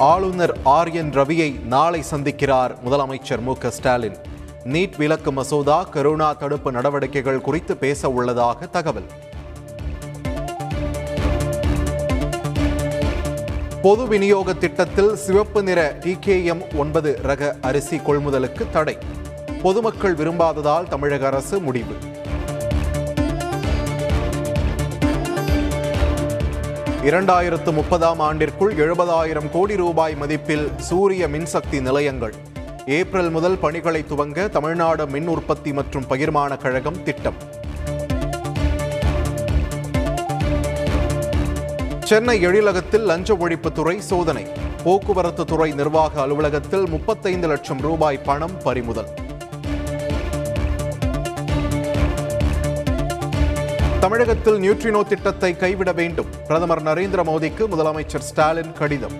ஆளுநர் R N ரவியை நாளை சந்திக்கிறார் முதலமைச்சர் மு. ஸ்டாலின். நீட் விலக்கு மசோதா கரோனா தடுப்பு நடவடிக்கைகள் குறித்து பேச உள்ளதாக தகவல். பொது விநியோக திட்டத்தில் சிவப்பு நிற டிகேஎம் ஒன்பது ரக அரிசி கொள்முதலுக்கு தடை. பொதுமக்கள் விரும்பாததால் தமிழக அரசு முடிவு. இரண்டாயிரத்து முப்பதாம் ஆண்டிற்குள் எழுபதாயிரம் கோடி ரூபாய் மதிப்பில் சூரிய மின்சக்தி நிலையங்கள். ஏப்ரல் முதல் பணிகளை துவங்க தமிழ்நாடு மின் உற்பத்தி மற்றும் பகிர்மான கழகம் திட்டம். சென்னை எழிலகத்தில் லஞ்ச ஒழிப்புத்துறை சோதனை. போக்குவரத்து துறை நிர்வாக அலுவலகத்தில் முப்பத்தைந்து லட்சம் ரூபாய் பணம் பறிமுதல். தமிழகத்தில் நியூட்ரினோ திட்டத்தை கைவிட வேண்டும். பிரதமர் நரேந்திர மோடிக்கு முதலமைச்சர் ஸ்டாலின் கடிதம்.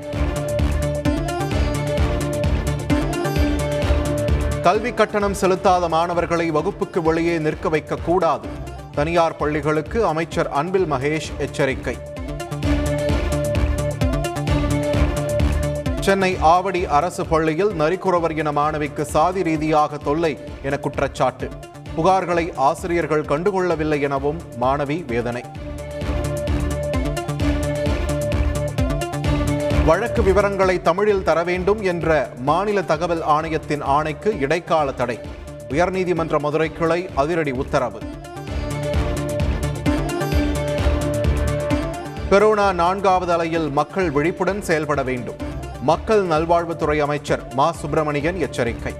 கல்வி கட்டணம் செலுத்தாத மாணவர்களை வகுப்புக்கு வெளியே நிற்க வைக்கக்கூடாது தனியார் பள்ளிகளுக்கு அமைச்சர் அன்பில் மகேஷ் எச்சரிக்கை. சென்னை ஆவடி அரசு பள்ளியில் நரிக்குறவர் இன மாணவிக்கு சாதி ரீதியாக தொல்லை என குற்றச்சாட்டு. புகார்களை ஆசிரியர்கள் கண்டுகொள்ளவில்லை எனவும் மாணவி வேதனை. வழக்கு விவரங்களை தமிழில் தர வேண்டும் என்ற மாநில தகவல் ஆணையத்தின் ஆணைக்கு இடைக்கால தடை. உயர்நீதிமன்ற மதுரை கிளை அதிரடி உத்தரவு. கொரோனா நான்காவது அலையில் மக்கள் விழிப்புடன் செயல்பட வேண்டும். மக்கள் நல்வாழ்வுத்துறை அமைச்சர் மா. சுப்பிரமணியன் எச்சரிக்கை.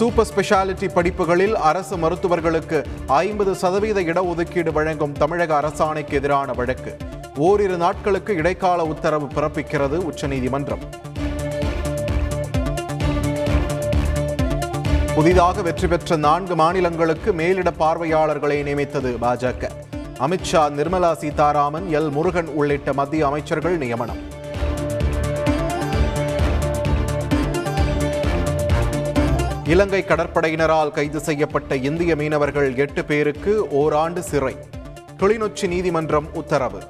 சூப்பர் ஸ்பெஷாலிட்டி படிப்புகளில் அரசு மருத்துவர்களுக்கு ஐம்பது சதவீத இடஒதுக்கீடு வழங்கும் தமிழக அரசாணைக்கு எதிரான வழக்கு. ஓரிரு நாட்களுக்கு இடைக்கால உத்தரவு பிறப்பிக்கிறது உச்சநீதிமன்றம். புதிதாக வெற்றி பெற்ற நான்கு மாநிலங்களுக்கு மேலிட பார்வையாளர்களை நியமித்தது பாஜக. அமித்ஷா நிர்மலா சீதாராமன் எல் முருகன் உள்ளிட்ட மத்திய அமைச்சர்கள் நியமனம். இலங்கை கடற்படையினரால் கைது செய்யப்பட்ட இந்திய மீனவர்கள் எட்டு பேருக்கு ஓராண்டு சிறை. கிளிநொச்சி நீதிமன்றம் உத்தரவு.